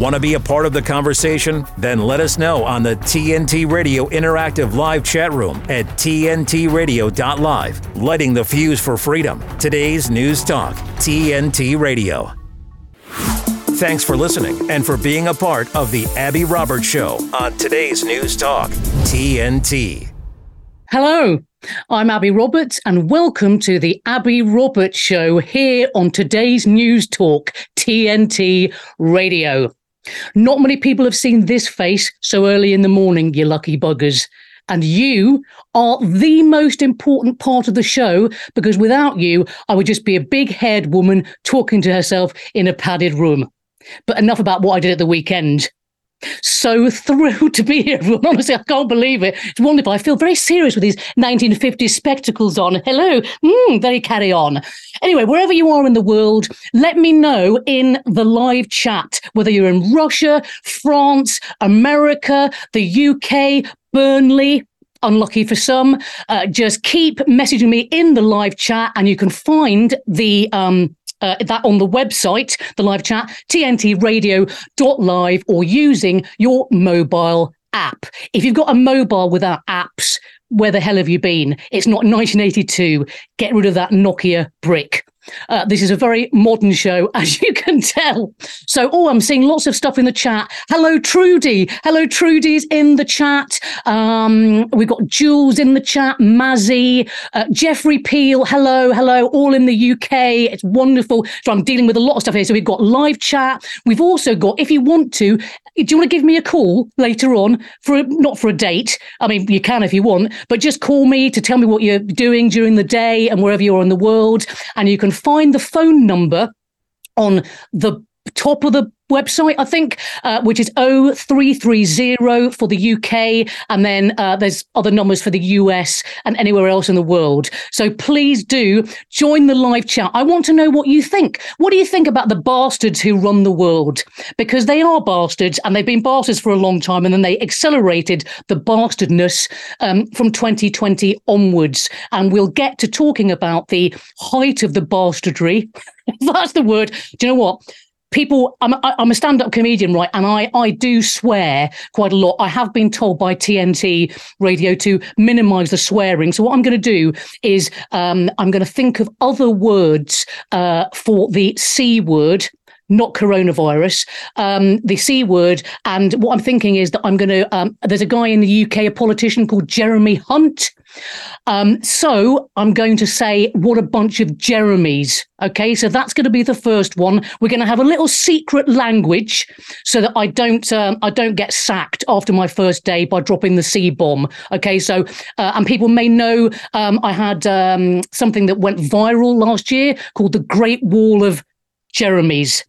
Want to be a part of the conversation? Then let us know on the TNT Radio Interactive Live chat room at TNTRadio.live. Lighting the fuse for freedom. Today's News Talk, TNT Radio. Thanks for listening and for being a part of the Abi Roberts Show on today's News Talk, TNT. Hello, I'm Abi Roberts, and welcome to the Abi Roberts Show here on today's News Talk, TNT Radio. Not many people have seen this face so early in the morning, you lucky buggers. And you are the most important part of the show because without you, I would just be a big haired woman talking to herself in a padded room. But enough about what I did at the weekend. So thrilled to be here, everyone. Honestly, I can't believe it. It's wonderful. I feel very serious with these 1950s spectacles on. Hello. Mm, very carry on. Anyway, wherever you are in the world, let me know in the live chat, whether you're in Russia, France, America, the UK, Burnley, unlucky for some. Uh, just keep messaging me in the live chat, and you can find the um, uh, that on the website, the live chat, tntradio.live, or using your mobile app. If you've got a mobile without apps, where the hell have you been? It's not 1982. Get rid of that Nokia brick. Uh, this is a very modern show, as you can tell. So, oh, I'm seeing lots of stuff in the chat. Hello, Trudy. Hello, Trudy's in the chat. Um, we've got Jules in the chat, Mazzy, uh, Jeffrey Peel. Hello, hello, all in the UK. It's wonderful. So, I'm dealing with a lot of stuff here. So, we've got live chat. We've also got, if you want to, do you want to give me a call later on for a, not for a date? I mean, you can if you want, but just call me to tell me what you're doing during the day and wherever you are in the world, and you can find the phone number on the top of the website, I think, uh, which is 0330 for the UK. And then uh, there's other numbers for the US and anywhere else in the world. So please do join the live chat. I want to know what you think. What do you think about the bastards who run the world? Because they are bastards and they've been bastards for a long time. And then they accelerated the bastardness um, from 2020 onwards. And we'll get to talking about the height of the bastardry. That's the word. Do you know what? People i'm, I'm a stand-up comedian right and i i do swear quite a lot i have been told by tnt radio to minimize the swearing so what i'm going to do is um, i'm going to think of other words uh, for the c word not coronavirus, um, the C word. And what I'm thinking is that I'm going to, um, there's a guy in the UK, a politician called Jeremy Hunt. Um, so I'm going to say, what a bunch of Jeremys. Okay, so that's going to be the first one. We're going to have a little secret language so that I don't, um, I don't get sacked after my first day by dropping the C bomb. Okay, so uh, and people may know um, I had um, something that went viral last year called the Great Wall of Jeremy's.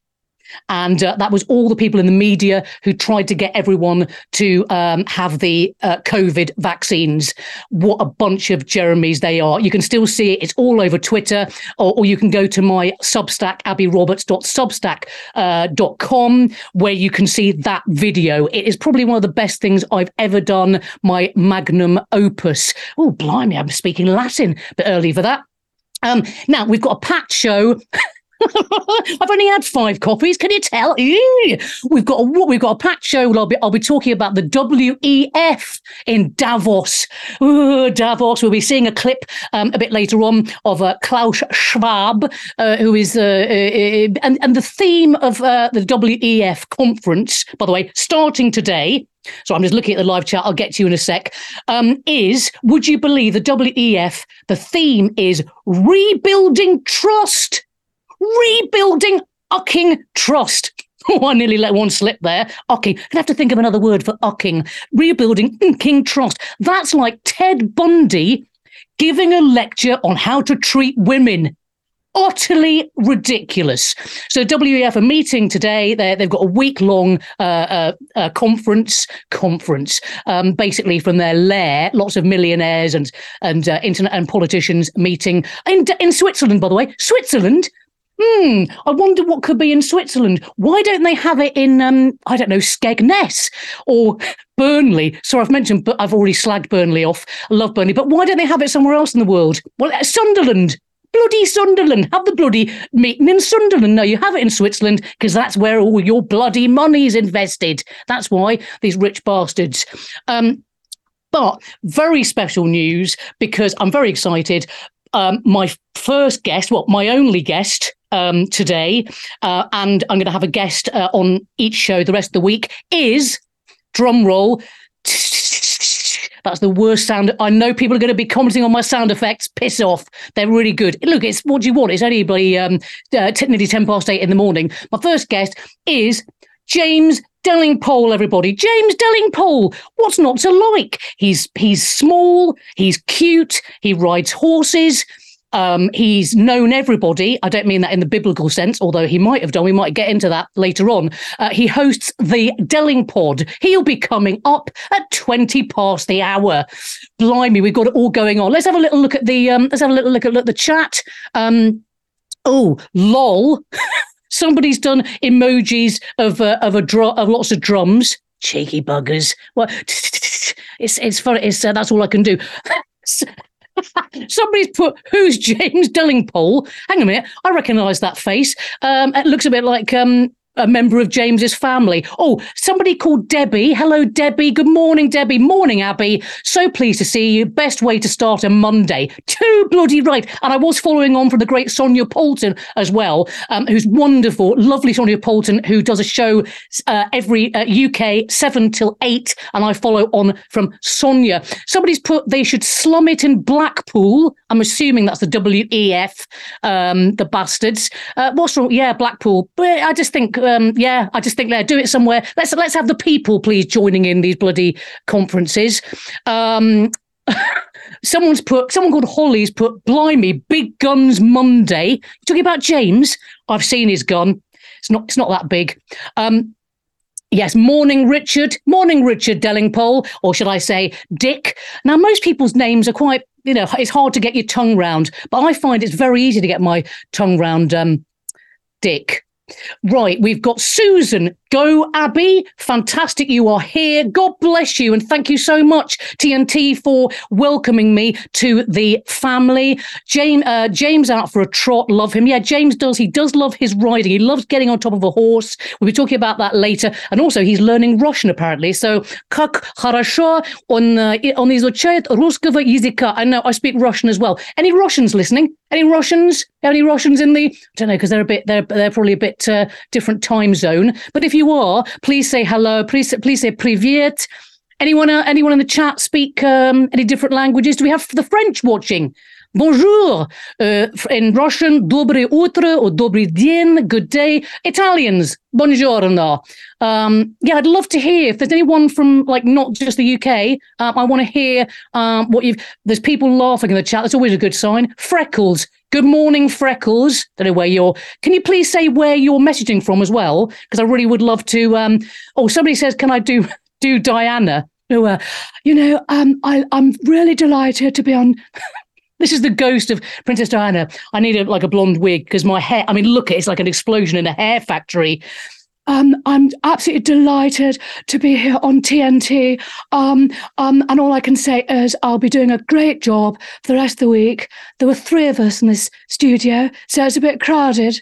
And uh, that was all the people in the media who tried to get everyone to um, have the uh, COVID vaccines. What a bunch of Jeremys they are. You can still see it. It's all over Twitter, or, or you can go to my Substack, abbyroberts.substack.com, uh, where you can see that video. It is probably one of the best things I've ever done, my magnum opus. Oh, blimey, I'm speaking Latin a bit early for that. Um, now, we've got a Pat show. I've only had five copies. Can you tell? We've got a we've got a packed show. I'll be I'll be talking about the WEF in Davos. Ooh, Davos. We'll be seeing a clip um, a bit later on of uh, Klaus Schwab, uh, who is uh, uh, uh and and the theme of uh, the WEF conference. By the way, starting today. So I'm just looking at the live chat. I'll get to you in a sec. Um, is would you believe the WEF? The theme is rebuilding trust rebuilding Ocking trust. Oh, I nearly let one slip there. Ucking. Gonna have to think of another word for Ocking. Rebuilding king trust. That's like Ted Bundy giving a lecture on how to treat women. Utterly ridiculous. So WEF are meeting today. they have got a week long uh, uh, uh, conference. Conference, um, basically from their lair. Lots of millionaires and and uh, internet and politicians meeting in in Switzerland. By the way, Switzerland hmm, I wonder what could be in Switzerland. Why don't they have it in, um, I don't know, Skegness or Burnley? Sorry, I've mentioned, but I've already slagged Burnley off. I love Burnley, but why don't they have it somewhere else in the world? Well, uh, Sunderland. bloody Sunderland. Have the bloody meeting in Sunderland. No, you have it in Switzerland because that's where all your bloody money's invested. That's why these rich bastards. Um, but very special news because I'm very excited. Um, my first guest, well, my only guest um, today, uh, and I'm going to have a guest uh, on each show the rest of the week, is drum roll. That's the worst sound. I know people are going to be commenting on my sound effects. Piss off. They're really good. Look, it's what do you want? It's only um, uh, 10 past eight in the morning. My first guest is James Delingpole, everybody. James Delingpole. What's not to like? He's he's small, he's cute, he rides horses, um, he's known everybody. I don't mean that in the biblical sense, although he might have done. We might get into that later on. Uh, he hosts the Delingpod. He'll be coming up at 20 past the hour. Blimey, we've got it all going on. Let's have a little look at the um, let's have a little look at, look the chat. Um, oh, lol. Somebody's done emojis of uh, of a drum of lots of drums. Cheeky buggers. Well, it's it's funny. It's uh, that's all I can do. Somebody's put who's James Delingpole? Hang on a minute, I recognise that face. Um, it looks a bit like um, a member of James's family. Oh, somebody called Debbie. Hello, Debbie. Good morning, Debbie. Morning, Abi. So pleased to see you. Best way to start a Monday. Too bloody right. And I was following on from the great Sonia Poulton as well, um, who's wonderful, lovely Sonia Poulton, who does a show uh, every uh, UK seven till eight, and I follow on from Sonia. Somebody's put they should slum it in Blackpool. I'm assuming that's the WEF, um, the bastards. Uh, what's wrong? Yeah, Blackpool. But I just think um, yeah, I just think there, do it somewhere. Let's let's have the people please joining in these bloody conferences. Um, someone's put someone called Holly's put blimey big guns Monday. You're talking about James? I've seen his gun. It's not it's not that big. Um, Yes, morning, Richard. Morning, Richard Delingpole, or should I say Dick? Now, most people's names are quite, you know, it's hard to get your tongue round, but I find it's very easy to get my tongue round um, Dick. Right, we've got Susan. Go, Abi. Fantastic you are here. God bless you. And thank you so much, TNT, for welcoming me to the family. Jane, uh, James out for a trot. Love him. Yeah, James does. He does love his riding. He loves getting on top of a horse. We'll be talking about that later. And also, he's learning Russian, apparently. So, как хорошо он, он изучает русского языка. I know I speak Russian as well. Any Russians listening? Any Russians? Any Russians in the? I don't know because they're a bit. They're they're probably a bit uh, different time zone. But if you are, please say hello. Please please say привет. Anyone uh, anyone in the chat speak um, any different languages? Do we have the French watching? Bonjour. Uh, in Russian, доброе утро or добрый день, good day. Italians, buongiorno. Um, yeah, I'd love to hear if there's anyone from like not just the UK. Um, I want to hear um, what you've. There's people laughing in the chat. That's always a good sign. Freckles. Good morning, Freckles. Don't know where you're. Can you please say where you're messaging from as well? Because I really would love to. Um, oh, somebody says, can I do do Diana? Oh, uh, you know, um, I, I'm really delighted to be on this is the ghost of Princess Diana. I need a, like a blonde wig because my hair, I mean, look, it's like an explosion in a hair factory. Um, I'm absolutely delighted to be here on TNT. Um, um, and all I can say is I'll be doing a great job for the rest of the week. There were three of us in this studio, so it's a bit crowded.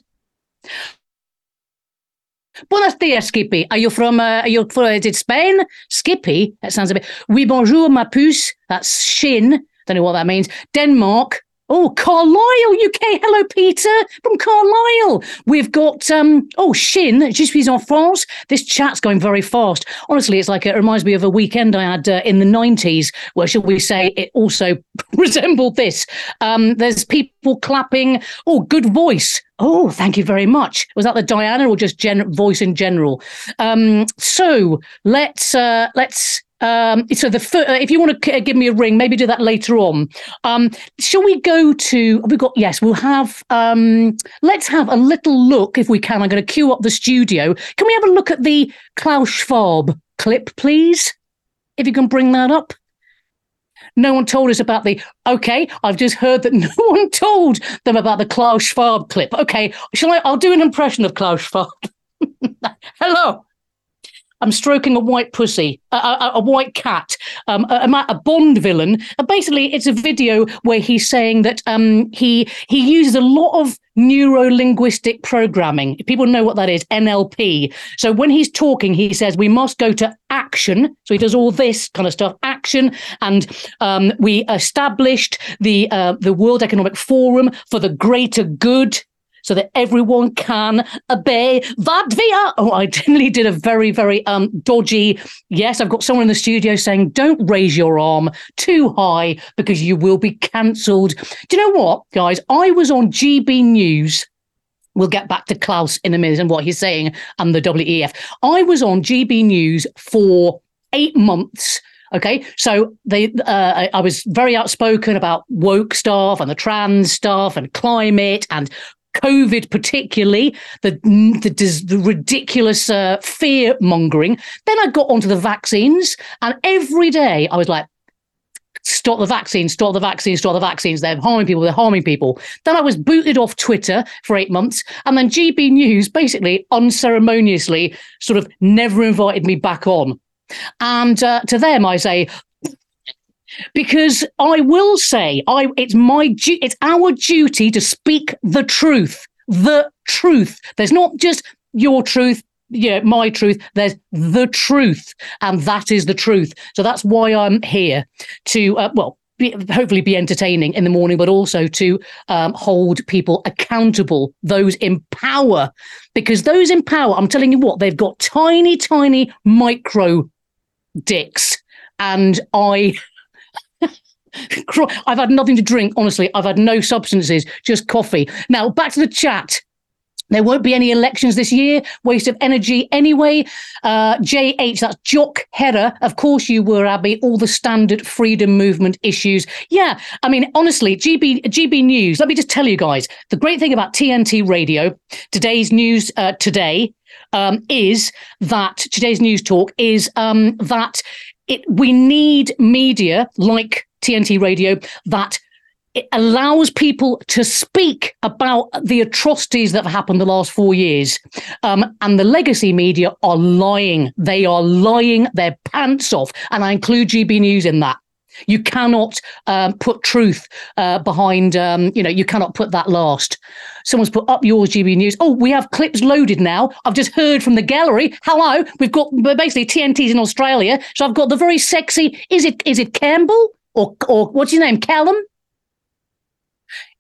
Buenos dias, Skippy. Are you from, uh, are you from, it Spain? Skippy? That sounds a bit, oui, bonjour, ma puce. That's shin. Don't know what that means. Denmark. Oh, Carlisle, UK. Hello, Peter from Carlisle. We've got um oh Shin, Je suis en France. This chat's going very fast. Honestly, it's like it reminds me of a weekend I had uh, in the nineties, where shall we say it also resembled this. Um, there's people clapping. Oh, good voice. Oh, thank you very much. Was that the Diana or just gen- voice in general? Um, so let's uh, let's um, so the uh, if you want to uh, give me a ring, maybe do that later on. Um, shall we go to? We've got yes. We'll have. Um, let's have a little look if we can. I'm going to queue up the studio. Can we have a look at the Klaus Schwab clip, please? If you can bring that up. No one told us about the. Okay, I've just heard that no one told them about the Klaus Schwab clip. Okay, shall I? I'll do an impression of Klaus Schwab. Hello. I'm stroking a white pussy, a, a, a white cat, um, a, a, Bond villain. And basically, it's a video where he's saying that um, he he uses a lot of neuro linguistic programming. People know what that is, NLP. So when he's talking, he says we must go to action. So he does all this kind of stuff, action, and um, we established the uh, the World Economic Forum for the greater good so that everyone can obey that via. Oh, I generally did a very, very um dodgy. Yes, I've got someone in the studio saying, don't raise your arm too high because you will be cancelled. Do you know what, guys? I was on GB News. We'll get back to Klaus in a minute and what he's saying and the WEF. I was on GB News for eight months Okay, so they, uh, I, was very outspoken about woke stuff and the trans stuff and climate and COVID, particularly the the, the ridiculous uh, fear mongering. Then I got onto the vaccines, and every day I was like, "Stop the vaccines! Stop the vaccines! Stop the vaccines! They're harming people! They're harming people!" Then I was booted off Twitter for eight months, and then GB News basically unceremoniously sort of never invited me back on. And uh, to them, I say, because I will say, I it's my du- it's our duty to speak the truth, the truth. There's not just your truth, yeah, my truth. There's the truth, and that is the truth. So that's why I'm here to, uh, well, be, hopefully be entertaining in the morning, but also to um, hold people accountable, those in power, because those in power, I'm telling you what, they've got tiny, tiny micro dicks, and I I've had nothing to drink, honestly. I've had no substances, just coffee. Now, back to the chat. There won't be any elections this year. Waste of energy anyway. Uh, JH, that's Jock Herrer. Of course you were, Abi. All the standard freedom movement issues. Yeah, I mean, honestly, GB GB News. Let me just tell you guys the great thing about TNT Radio, today's news uh, today, um, is that today's news talk is um, that it, we need media like TNT radio that it allows people to speak about the atrocities that have happened the last four years. Um, and the legacy media are lying. They are lying their pants off. And I include GB News in that. You cannot um, put truth uh, behind, um, you know, you cannot put that last. Someone's put up yours, GB News. Oh, we have clips loaded now. I've just heard from the gallery. Hello, we've got basically TNT's in Australia. So I've got the very sexy, is it is it Campbell? Or or what's your name, Callum?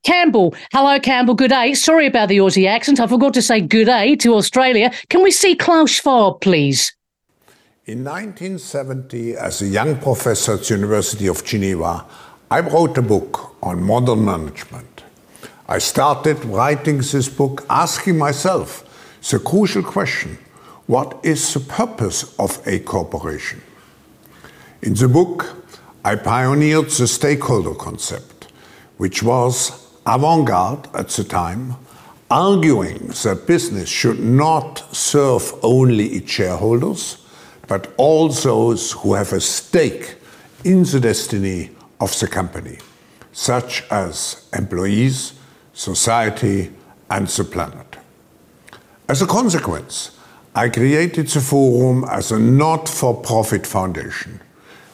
Campbell. Hello, Campbell. Good day. Sorry about the Aussie accent. I forgot to say good day to Australia. Can we see Klaus Schwab, please? In 1970, as a young professor at the University of Geneva, I wrote a book on modern management. I started writing this book asking myself the crucial question what is the purpose of a corporation? In the book, I pioneered the stakeholder concept, which was avant garde at the time, arguing that business should not serve only its shareholders, but all those who have a stake in the destiny of the company, such as employees, society, and the planet. As a consequence, I created the Forum as a not for profit foundation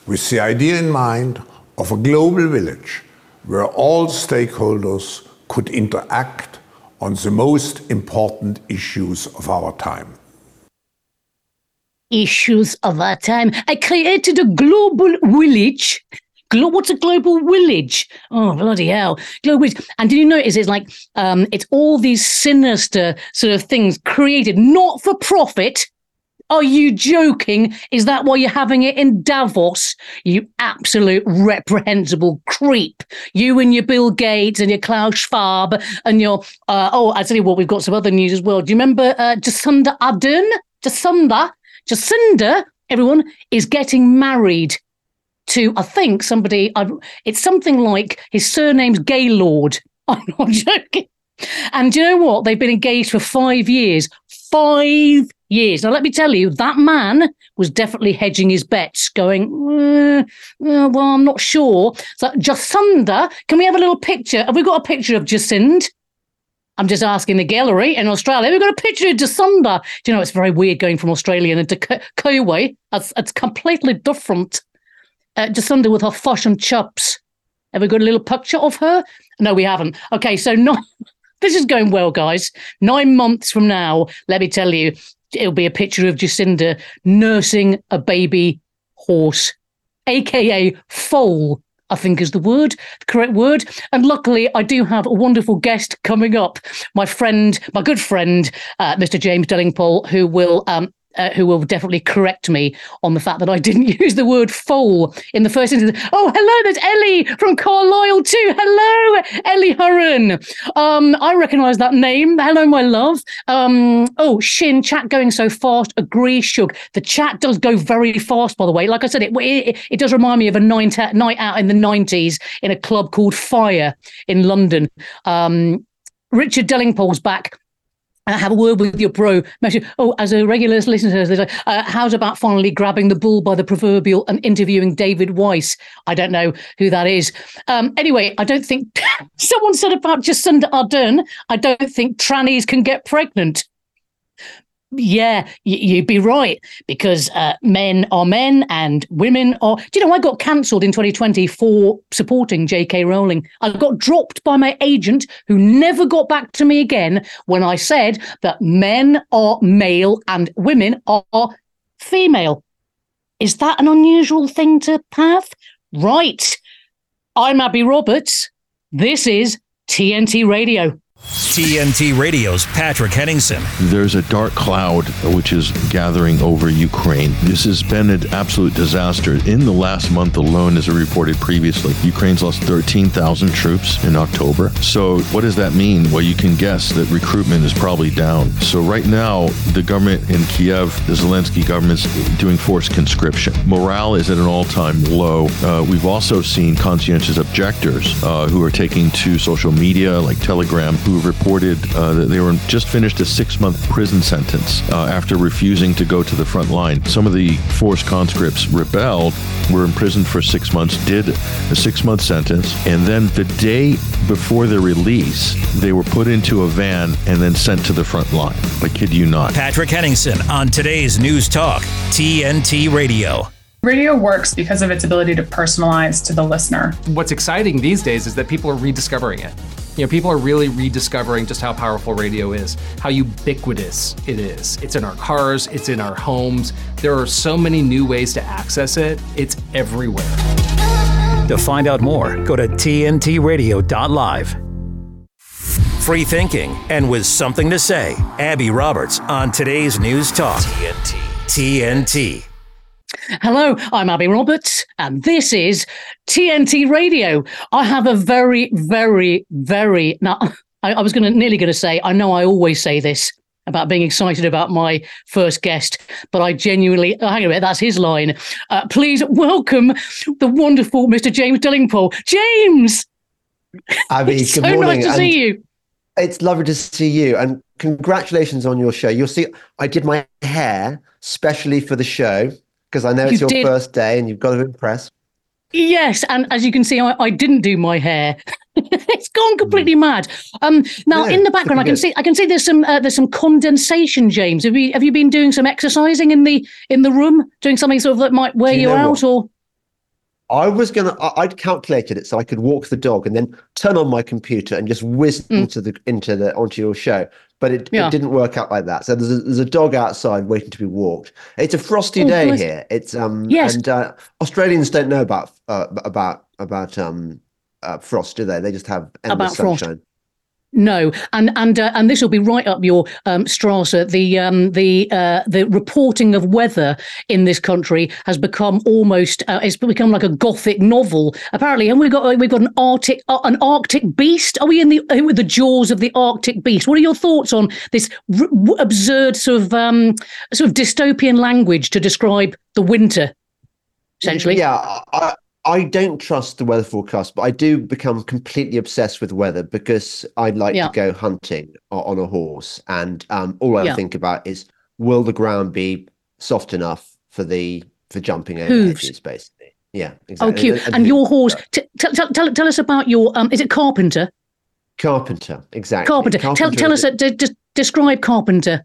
with the idea in mind of a global village where all stakeholders could interact on the most important issues of our time. Issues of our time. I created a global village. Glo- what's a global village? Oh bloody hell! Global village. And did you notice it's like um, it's all these sinister sort of things created not for profit, are you joking? Is that why you're having it in Davos? You absolute reprehensible creep. You and your Bill Gates and your Klaus Schwab and your, uh, oh, I tell you what, we've got some other news as well. Do you remember uh, Jacinda Ardern? Jacinda? Jacinda, everyone, is getting married to, I think, somebody, I've, it's something like his surname's Gaylord. I'm not joking. And do you know what? They've been engaged for five years. Five years. Now, let me tell you, that man was definitely hedging his bets, going, eh, well, I'm not sure. So, Jacinda, can we have a little picture? Have we got a picture of Jacinda? I'm just asking the gallery in Australia. We've got a picture of Jacinda. Do you know it's very weird going from Australian into Kiwi? It's, it's completely different. Uh, Jacinda with her fish and chips. Have we got a little picture of her? No, we haven't. Okay, so not. This is going well, guys. Nine months from now, let me tell you, it'll be a picture of Jacinda nursing a baby horse, aka foal. I think is the word, the correct word. And luckily, I do have a wonderful guest coming up. My friend, my good friend, uh, Mr. James Delingpole, who will um, uh, who will definitely correct me on the fact that I didn't use the word foal in the first instance. Oh, hello, there's Ellie from Carlisle too. Hello, Ellie Hurren. Um, I recognise that name. Hello, my love. Um, oh, Shin, chat going so fast. Agree, Shug. The chat does go very fast, by the way. Like I said, it it, it does remind me of a night, night out in the 90s in a club called Fire in London. Um, Richard Delingpole's back uh, have a word with your bro. Oh, as a regular listener uh, how's about finally grabbing the bull by the proverbial and interviewing David Weiss? I don't know who that is. Um, anyway, I don't think someone said about Jacinda Ardern. I don't think trannies can get pregnant yeah, you'd be right because uh, men are men and women are. Do you know I got cancelled in 2020 for supporting J.K. Rowling? I got dropped by my agent, who never got back to me again when I said that men are male and women are female. Is that an unusual thing to have? Right. I'm Abi Roberts. This is TNT Radio. TNT Radio's Patrick Henningsen. There's a dark cloud which is gathering over Ukraine. This has been an absolute disaster. In the last month alone, as I reported previously, Ukraine's lost 13,000 troops in October. So, what does that mean? Well, you can guess that recruitment is probably down. So, right now, the government in Kiev, the Zelensky government's doing forced conscription. Morale is at an all time low. Uh, we've also seen conscientious objectors uh, who are taking to social media like Telegram who reported uh, that they were just finished a six month prison sentence uh, after refusing to go to the front line. Some of the forced conscripts rebelled, were imprisoned for six months, did a six month sentence, and then the day before their release, they were put into a van and then sent to the front line. I kid you not. Patrick Henningsen on today's News Talk, TNT Radio. Radio works because of its ability to personalize to the listener. What's exciting these days is that people are rediscovering it. You know, people are really rediscovering just how powerful radio is, how ubiquitous it is. It's in our cars, it's in our homes. There are so many new ways to access it, it's everywhere. To find out more, go to tntradio.live. Free thinking and with something to say. Abi Roberts on today's News Talk. TNT. TNT. Hello, I'm Abi Roberts, and this is TNT Radio. I have a very, very, very now. I, I was going to nearly going to say. I know I always say this about being excited about my first guest, but I genuinely oh, hang on a minute. That's his line. Uh, please welcome the wonderful Mr. James Delingpole. James, Abi, it's good so morning. nice to see you. It's lovely to see you, and congratulations on your show. You'll see, I did my hair specially for the show because I know it's You your did. first day and you've got to impress. Yes, and as you can see, I, I didn't do my hair. it's gone completely mad. Um, now Yeah, in the background, I can good. see I can see there's some uh, there's some condensation. James, have you have you been doing some exercising in the in the room, doing something sort of that might wear Do you, you know out, what? or I was gonna, I- I'd calculated it so I could walk the dog and then turn on my computer and just whiz into the into the onto your show. But it. Yeah. it didn't work out like that. So there's a, there's a dog outside waiting to be walked. It's a frosty Oh, day here. It's um Yes. and uh, Australians don't know about uh, about about um uh, frost, do they? They just have endless About frost. No? And and uh, and this will be right up your um, Strasser. The um, the uh, the reporting of weather in this country has become almost uh, it's become like a gothic novel. Apparently, and we've got we've got an Arctic uh, an Arctic beast. Are we in the uh, with the jaws of the Arctic beast? What are your thoughts on this absurd sort of um, sort of dystopian language to describe the winter? Essentially, Yeah, I, I don't trust the weather forecast, but I do become completely obsessed with weather because I like Yeah. to go hunting on a horse, and um, all I Yeah. think about is will the ground be soft enough for the for jumping over Hooves. basically. Yeah, exactly. Oh, cute! And your horse. T- t- t- tell tell us about your. Um, is it carpenter? Carpenter, exactly. Carpenter. tell tell us, a, d- d- describe Carpenter.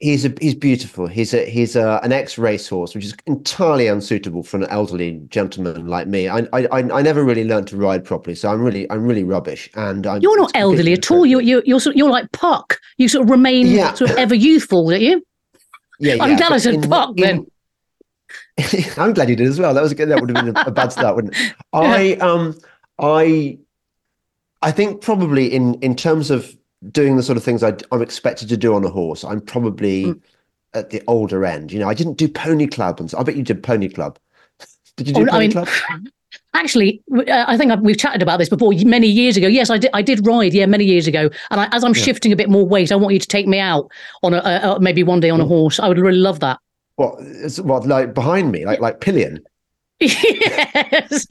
He's a, he's beautiful. He's a he's a, an ex racehorse, which is entirely unsuitable for an elderly gentleman like me. I I I never really learned to ride properly, so I'm really I'm really rubbish. And I'm, you're not elderly at all. You're you're you're, sort, you're like Puck. You sort of remain yeah. sort of ever youthful, don't you? Yeah, I'm glad I said Puck then. I'm glad you did as well. That was a, that would have been a, a bad start, wouldn't it? I um I I think probably in in terms of doing the sort of things I, am expected to do on a horse, I'm probably mm. at the older end. You know, I didn't do pony club, and so I bet you did pony club. Did you do oh, pony I mean, club? Actually, uh, I think I've, we've chatted about this before many years ago. Yes, I did. I did ride, yeah, many years ago. And I, as I'm yeah. shifting a bit more weight, I want you to take me out on a, uh, maybe one day on a mm. horse. I would really love that. What? What? Like behind me, like like pillion. yes,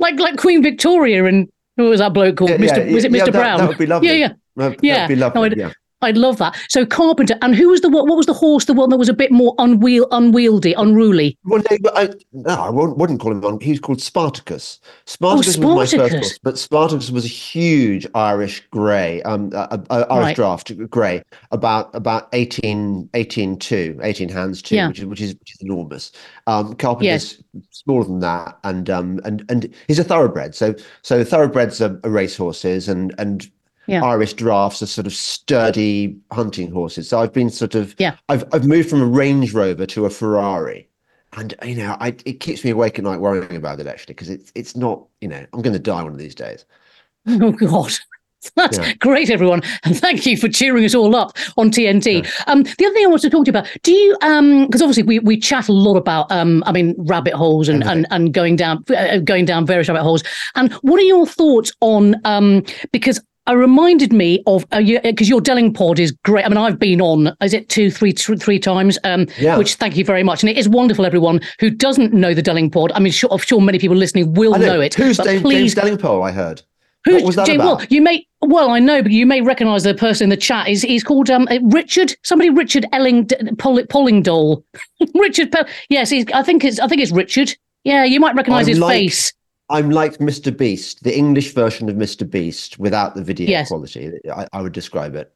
like like Queen Victoria and what was that bloke called? Yeah, Mr. Yeah, was it Mr. Yeah, Brown? That, that, would be lovely. Yeah, yeah. That, yeah. be lovely. No, yeah. I'd love that. So Carpenter, and who was the what? What was the horse? The one that was a bit more unwiel, unwieldy, unruly. Well, no, I, no, I wouldn't call him on. He's called Spartacus. Spartacus, oh, Spartacus. was my first horse, but Spartacus was a huge Irish grey, um, uh, uh, Irish right. draft grey, about about 18, 18 two, 18 hands two, yeah. which is which is which is enormous. Um, Carpenter's yes. smaller than that, and um, and and he's a thoroughbred. So so thoroughbreds are, are racehorses, and and yeah. Irish drafts are sort of sturdy hunting horses. So I've been sort of yeah. I've I've moved from a Range Rover to a Ferrari, and you know I it keeps me awake at night worrying about it actually because it's it's not you know I'm going to die one of these days. Oh God. That's yeah. great, everyone. And thank you for cheering us all up on TNT. Yeah. Um, the other thing I wanted to talk to you about, do you, um, because obviously we, we chat a lot about, um, I mean, rabbit holes and, and, and going down, uh, going down various rabbit holes. And what are your thoughts on, um, because I reminded me of because uh, your Delingpod is great. I mean, I've been on, is it two, three, three times? Um, yeah. Which thank you very much, and it is wonderful. Everyone who doesn't know the Delingpod, I mean, sure, I'm sure many people listening will know. know. it. Who's James, please, James Delingpole? I heard. Who's what was that James, about? Well, you may well, I know, but you may recognise the person in the chat. He's he's called um Richard. Somebody Richard Elling Pollingdole. Richard. yes, he's. I think it's. I think it's Richard. Yeah, you might recognise his like, face. I'm like Mr. Beast, the English version of Mr. Beast without the video yes. quality. I, I would describe it.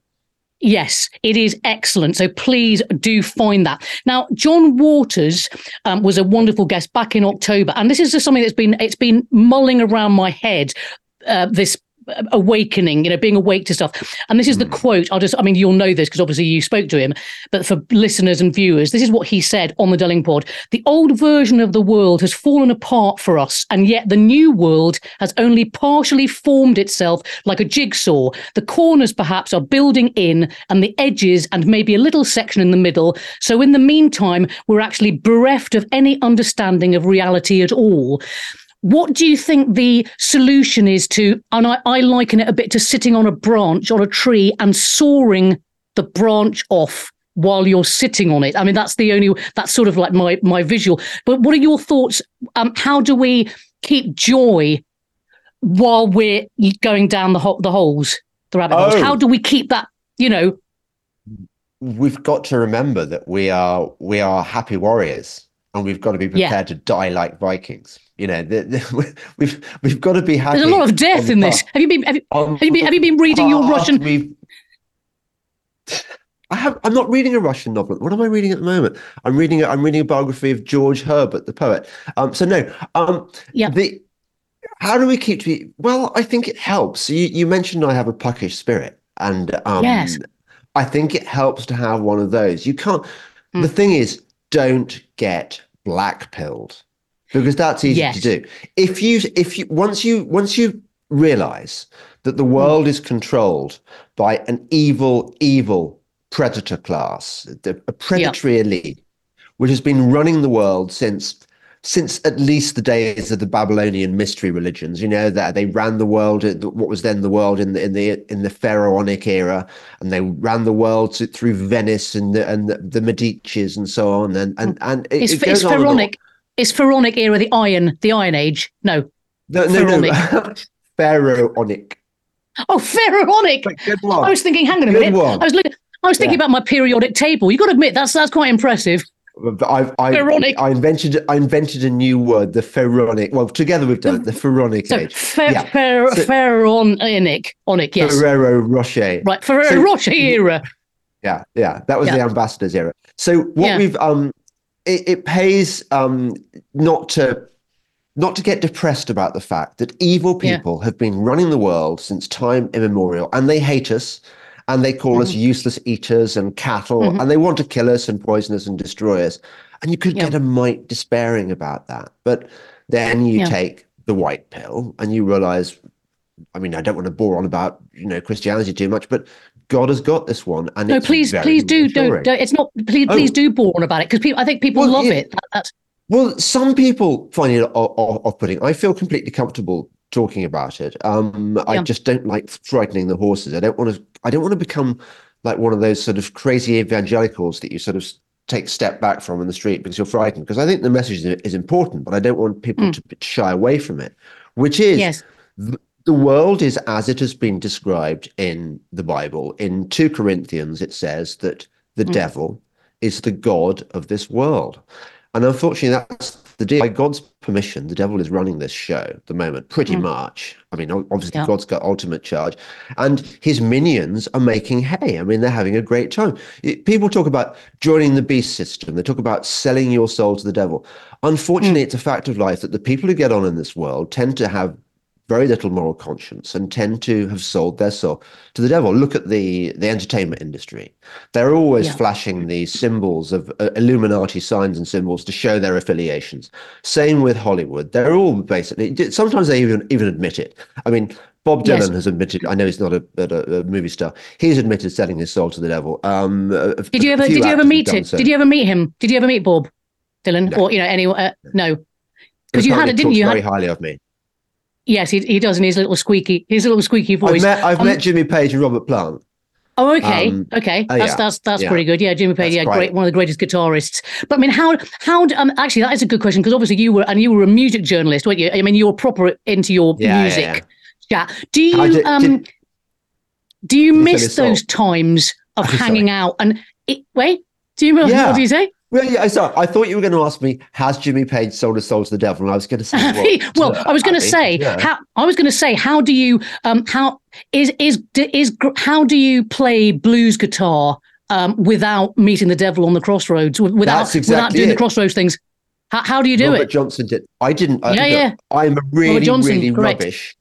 Yes, it is excellent. So please do find that. Now, John Waters um, was a wonderful guest back in October, and this is just something that's been it's been mulling around my head uh, this awakening, you know, being awake to stuff. And this is mm. the hmm. quote. I'll just, I mean, you'll know this because obviously you spoke to him, but for listeners and viewers, this is what he said on the Delingpod. The old version of the world has fallen apart for us, and yet the new world has only partially formed itself like a jigsaw. The corners perhaps are building in, and the edges, and maybe a little section in the middle. So in the meantime, we're actually bereft of any understanding of reality at all. What do you think the solution is to, and I, I liken it a bit to sitting on a branch on a tree and sawing the branch off while you're sitting on it. I mean, that's the only that's sort of like my my visual. But what are your thoughts? Um, how do we keep joy while we're going down the ho- the holes, the rabbit oh. holes? How do we keep that? You know, we've got to remember that we are we are happy warriors, and we've got to be prepared yeah. to die like Vikings. You know, the, the, we've we've got to be happy. There's a lot of death in this. Have you been have you, have you been have you been reading your Russian? We've, I have. I'm not reading a Russian novel. What am I reading at the moment? I'm reading. A, I'm reading a biography of George Herbert, the poet. Um. So no. Um. Yeah. The. How do we keep to? Be, well, I think it helps. You you mentioned I have a puckish spirit, and um. Yes. I think it helps to have one of those. You can't. Mm. The thing is, don't get black pilled because that's easy yes. to do. If you if you once you once you realize that the world is controlled by an evil evil predator class, a predatory yep. elite, which has been running the world since since at least the days of the Babylonian mystery religions, you know that they ran the world, uh, what was then the world in the in the in the pharaonic era, and they ran the world through Venice and the and the, the Medici's and so on, and and mm. and it, it's, it it's pharaonic. Is pharaonic era the Iron, the Iron Age? No. No, no, pharaonic. no. pharaonic. Oh, pharaonic. Good one. I was thinking, hang on a good minute. One. I was looking. I was thinking yeah. about my periodic table. You've got to admit that's that's quite impressive. I, I, I, invented I invented a new word, the pharaonic. Well, together we've done it, the pharaonic so age. Fer, yeah. Fer, so, pharaonic, onic, yes. Ferrero Rocher. Right, Ferrero so, Rocher era. Yeah, yeah, that was yeah. the ambassadors era. So what yeah. we've um, it, it pays um not to not to get depressed about the fact that evil people yeah. have been running the world since time immemorial, and they hate us and they call mm-hmm. us useless eaters and cattle, mm-hmm. and they want to kill us and poison us and destroy us. And you could get a mite despairing about that. But then you take the white pill and you realize, I mean, I don't want to bore on about, you know, Christianity too much, but God has got this one. And no, please, please do, don't, don't, it's not, please, oh. please do bore on about it because people, I think people well, love it. it. That, that's, well, some people find it off-putting. I feel completely comfortable talking about it. Um, yeah. I just don't like frightening the horses. I don't want to. I don't want to become like one of those sort of crazy evangelicals that you sort of take step back from in the street because you're frightened. Because I think the message is important, but I don't want people mm. to shy away from it. Which is, yes. the world is as it has been described in the Bible. In two Corinthians, it says that the mm. devil is the god of this world, and unfortunately, that's the deal. By God's permission, the devil is running this show at the moment, pretty mm. much. I mean, obviously, yeah. God's got ultimate charge, and his minions are making hay. I mean, they're having a great time. It, people talk about joining the beast system, they talk about selling your soul to the devil. Unfortunately, mm. it's a fact of life that the people who get on in this world tend to have very little moral conscience and tend to have sold their soul to the devil. Look at the the entertainment industry; they're always yeah. flashing these symbols of uh, Illuminati signs and symbols to show their affiliations. Same with Hollywood; they're all basically. Sometimes they even even admit it. I mean. Bob Dylan yes. has admitted. I know he's not a, a, a, movie star. He's admitted selling his soul to the devil. Um, a, did you ever? Did you ever meet him? So. Did you ever meet him? Did you ever meet Bob Dylan, no. or you know anyone? Uh, no, because you had it, didn't you? Very had, highly of me. Yes, he, he does in his little squeaky his little squeaky voice. I've met, I've um, met Jimmy Page and Robert Plant. Oh, okay, um, okay, that's, uh, yeah, that's that's yeah. pretty good. Yeah, Jimmy Page, that's yeah, great, one of the greatest guitarists. But I mean, how how um actually that is a good question because obviously you were and you were a music journalist, weren't you? I mean, you were proper into your yeah, music. Yeah, Do you did, um did, do you miss those times of hanging out and it, wait? Do you remember what do you say? Well, yeah, sorry. I thought you were going to ask me, has Jimmy Page sold his soul to the devil? And I was going to say, well, well I was going to say, yeah. how I was going to say, how do you, um, how is is is how do you play blues guitar um, without meeting the devil on the crossroads, without exactly without doing it. the crossroads things? How, how do you do Robert it? Johnson did. I didn't. I, yeah, yeah. I'm a really, Johnson, really correct. rubbish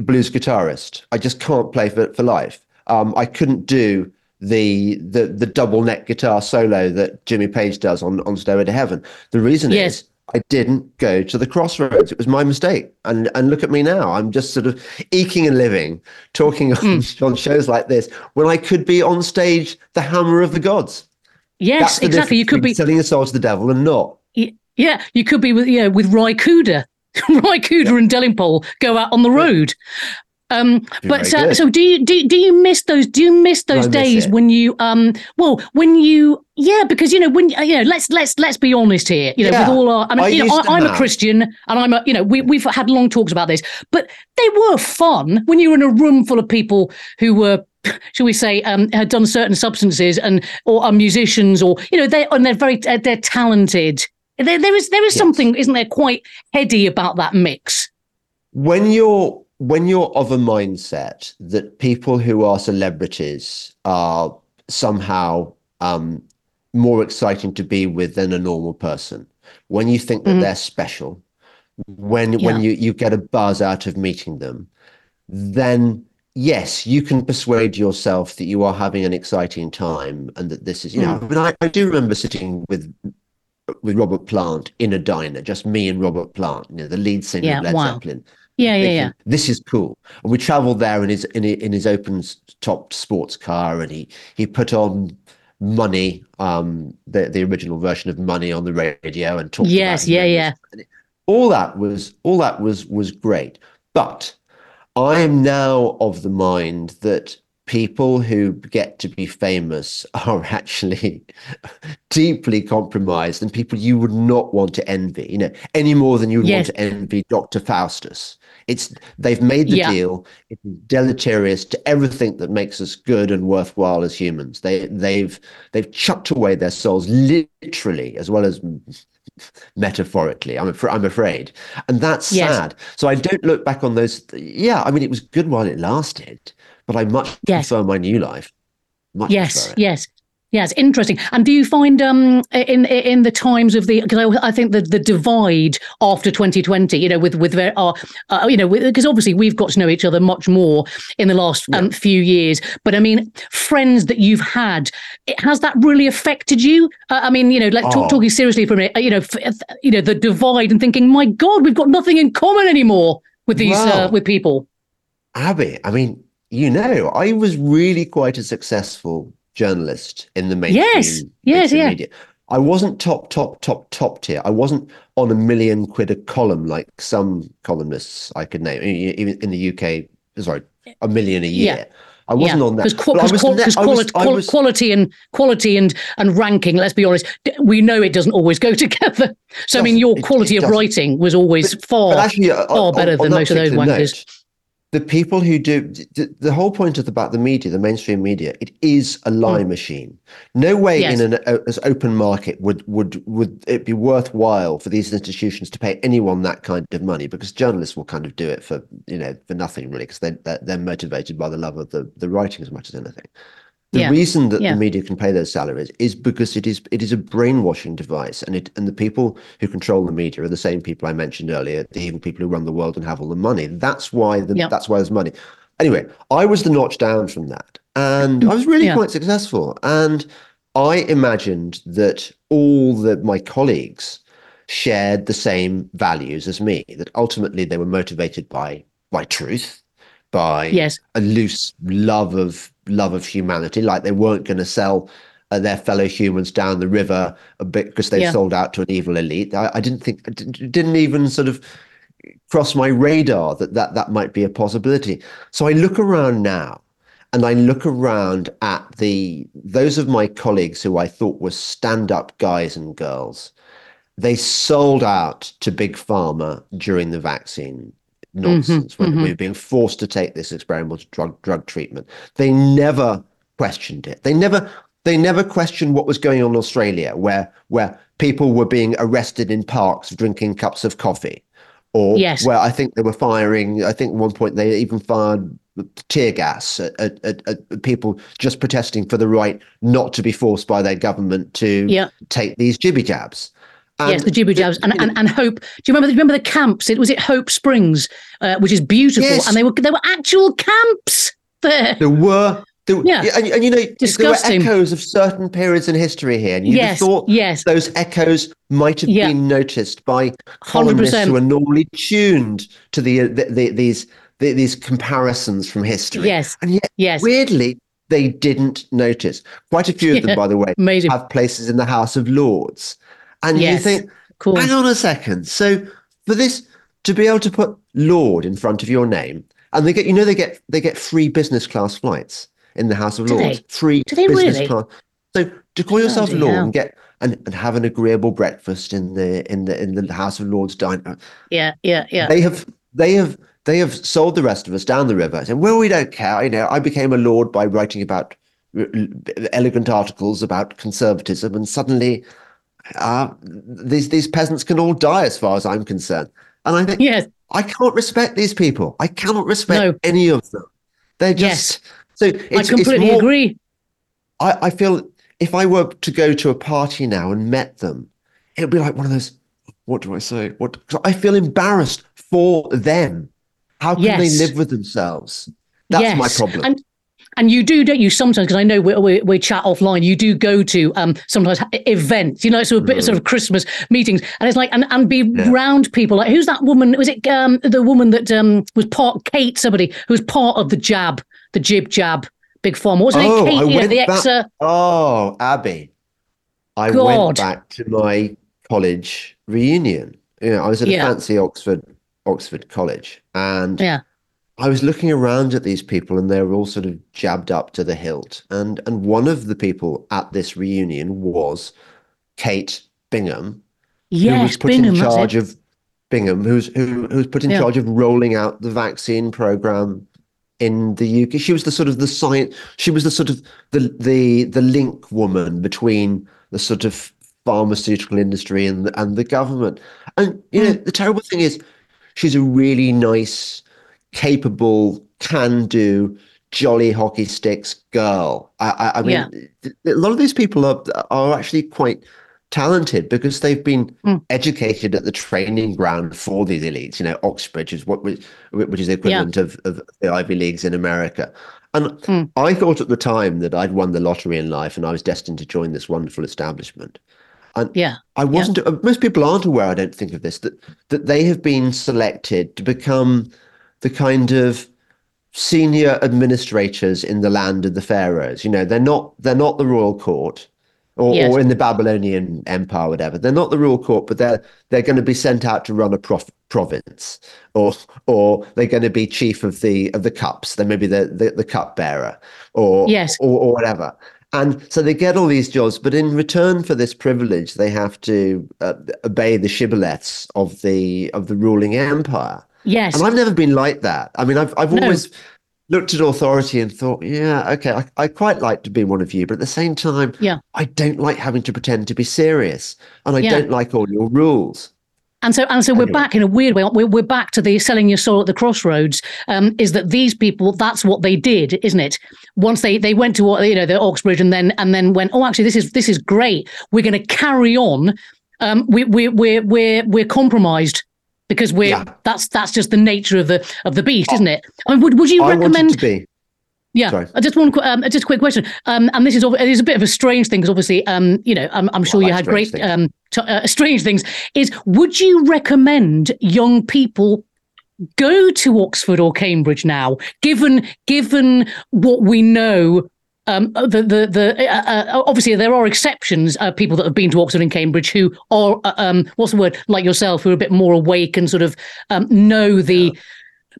blues guitarist. I just can't play for for life. Um, I couldn't do the the the double neck guitar solo that Jimmy Page does on on Stairway to Heaven. The reason yes. is I didn't go to the crossroads. It was my mistake. And and look at me now. I'm just sort of eking and living, talking mm. on, on shows like this when I could be on stage, the hammer of the gods. Yes, exactly. You could be selling a soul to the devil and not. Yeah, you could be with you know with Ry Cooder. Ry Cooder yeah. and Delingpole go out on the road. Um, but uh, so do you do, do you miss those do you miss those days when you um well when you yeah because you know when you know let's let's let's be honest here you know yeah. with all our I mean I you know I, am a Christian and I'm a you know we we've had long talks about this but they were fun when you were in a room full of people who were shall we say, um, had done certain substances and or are musicians or you know they and they're very uh, they're talented. There, there is there is yes. something, isn't there, quite heady about that mix. When you're when you're of a mindset that people who are celebrities are somehow um, more exciting to be with than a normal person, when you think that mm-hmm. they're special, when yeah. when you you get a buzz out of meeting them, then yes, you can persuade yourself that you are having an exciting time and that this is you know. Mm. I mean, I, I do remember sitting with with Robert Plant in a diner, just me and Robert Plant, you know, the lead singer yeah, of Led wow. Zeppelin yeah, yeah, yeah. This is cool. And we travelled there in his in, in his open top sports car, and he he put on money, um, the the original version of Money on the radio, and talked. Yes, yeah, yeah. all that was all that was was great, but I am now of the mind that people who get to be famous are actually deeply compromised and people you would not want to envy, you know, any more than you would yes. want to envy Dr. Faustus. It's they've made the yeah. deal. It's deleterious to everything that makes us good and worthwhile as humans. They they've they've chucked away their souls literally as well as metaphorically. I'm af- I'm afraid, and that's yes. sad. So I don't look back on those. Yeah, I mean, it was good while it lasted but I much yes. prefer my new life. Much yes, yes. Yeah, it's interesting. And do you find um in in the times of the because I, I, think the the divide after 2020, you know, with with uh, uh, you know, because obviously we've got to know each other much more in the last um, few years. But I mean, friends that you've had, it, has that really affected you? Uh, I mean, you know, like oh. talking seriously for a minute, you know, f- you know, the divide and thinking, my God, we've got nothing in common anymore with these uh, with people. Abi, I mean, you know, I was really quite a successful journalist in the mainstream, media. yes, yes, yeah. media. I wasn't top, top, top, top tier. I wasn't on a million quid a column like some columnists I could name, even in the UK. Sorry, a million a year. Yeah. I wasn't yeah. on that. Because quality, and quality and and ranking. Let's be honest, we know it doesn't always go together. So I mean, your quality it, it of writing was always but, far but actually, uh, far on, better on, than most of those wankers. Note, the people who do the, the, whole point of the, about the media, the mainstream media, it is a lie mm. machine. No way yes. in an as open market would would would it be worthwhile for these institutions to pay anyone that kind of money because journalists will kind of do it for you know for nothing really because they they're, they're motivated by the love of the the writing as much as anything. The yeah. reason that yeah. the media can pay those salaries is because it is it is a brainwashing device, and it and the people who control the media are the same people I mentioned earlier, the evil people who run the world and have all the money. That's why the, yeah. that's why there's money. Anyway, I was the notch down from that, and I was really quite successful. And I imagined that all the my colleagues shared the same values as me. That ultimately they were motivated by by truth, by yes. a loose love of love of humanity, like they weren't going to sell uh, their fellow humans down the river a bit because they yeah. sold out to an evil elite. I, I didn't think, didn't even sort of cross my radar that, that that might be a possibility. So I look around now and I look around at the those of my colleagues who I thought were stand-up guys and girls. They sold out to big pharma during the vaccine nonsense mm-hmm, when mm-hmm. we were being forced to take this experimental drug drug treatment. They never questioned it. They never they never questioned what was going on in Australia, where where people were being arrested in parks drinking cups of coffee, or yes. where I think they were firing. I think at one point they even fired tear gas at, at, at, people just protesting for the right not to be forced by their government to yeah. take these jibby jabs. And yes, the jibby jabs and, and and Hope. Do you remember? Do you Remember the camps? It was it Howard Springs, uh, which is beautiful, yes. and they were there were actual camps there. There were. There, yeah, and, and you know Disgusting. there were echoes of certain periods in history here, and you yes, thought yes. those echoes might have yeah. been noticed by columnists 100%. who are normally tuned to the, the, the these the, these comparisons from history. Yes, and yet yes. weirdly they didn't notice. Quite a few of them, by the way, Amazing. have places in the House of Lords. And yes. you think, cool. hang on a second. So for this to be able to put Lord in front of your name, and they get, you know, they get they get free business class flights in the House of Do Lords. They? Free Do business really? class. So to call yourself oh, Lord and get and, and have an agreeable breakfast in the in the in the House of Lords diner. Yeah, yeah, yeah. They have they have they have sold the rest of us down the river. And well, we don't care. You know, I became a lord by writing about uh, elegant articles about conservatism, and suddenly uh, these these peasants can all die as far as I'm concerned. And I think yes. I can't respect these people. I cannot respect no. any of them. They're just yes. so I completely more, agree. I, I feel if I were to go to a party now and met them, it would be like one of those. What do I say? What I feel embarrassed for them. How can yes. they live with themselves? That's yes. my problem. And and you do, don't you? Sometimes, because I know we, we, we, chat offline. You do go to um, sometimes events, you know, sort of bit, sort of Christmas meetings, and it's like and and be yeah. round people. Like who's that woman? Was it um, the woman that um, was part Kate? Somebody who was part of the jab, the jib jab, big farm. What was her oh, name? Kate, yeah, the ex. Uh, oh, Abi. I God. went back to my college reunion. You know, I was at a yeah. fancy Oxford Oxford college, and yeah I was looking around at these people and they were all sort of jabbed up to the hilt. And and one of the people at this reunion was Kate Bingham, yes, who was put Bingham, in charge of Bingham, who's who, who was put in Yeah. charge of rolling out the vaccine program in the UK. She was the sort of the science. She was the sort of the the the link woman between the sort of pharmaceutical industry and the, and the government. And you know, mm. the terrible thing is, she's a really nice, capable, can do. Jolly hockey sticks girl. I, I, I mean, Yeah. a lot of these people are are actually quite talented because they've been Mm. educated at the training ground for these elites. You know, Oxbridge is what which, which is the equivalent of, of the Ivy Leagues in America. And Mm. I thought at the time that I'd won the lottery in life and I was destined to join this wonderful establishment. And Yeah. I wasn't. uh, Most people aren't aware. I don't think of this that that they have been selected to become the kind of senior administrators in the land of the pharaohs. You know, they're not they're not the royal court, or, Yes. or in the Babylonian Empire, whatever. They're not the royal court, but they're they're going to be sent out to run a prof- province, or or they're going to be chief of the of the cups. They may be the the, the cup bearer, or Yes. or, or whatever. And so they get all these jobs, but in return for this privilege, they have to uh, obey the shibboleths of the of the ruling empire. Yes. And I've never been like that. I mean, I've I've No. always looked at authority and thought, yeah, okay, I, I quite like to be one of you, but at the same time, Yeah. I don't like having to pretend to be serious, and I Yeah. don't like all your rules. And so, and so we're Anyway. back in a weird way. We're, we're back to the selling your soul at the crossroads. Um, is that these people? That's what they did, isn't it? Once they they went to what you know the Oxbridge, and then and then went. Oh, actually, this is this is great. We're going to carry on. Um, we we we're we're we're compromised because we're Yeah. that's that's just the nature of the of the beast, isn't it? I mean, would would you I recommend? to be. Yeah, Sorry. just one, um, just a quick question, um, and this is it is a bit of a strange thing because obviously, um, you know, I'm, I'm sure I you had great strange things. um, t- uh, strange things. Is would you recommend young people go to Oxford or Cambridge now, given given what we know? Um, the the the uh, uh, obviously there are exceptions, uh, people that have been to Oxford and Cambridge who are uh, um, what's the word like yourself, who are a bit more awake and sort of um, know the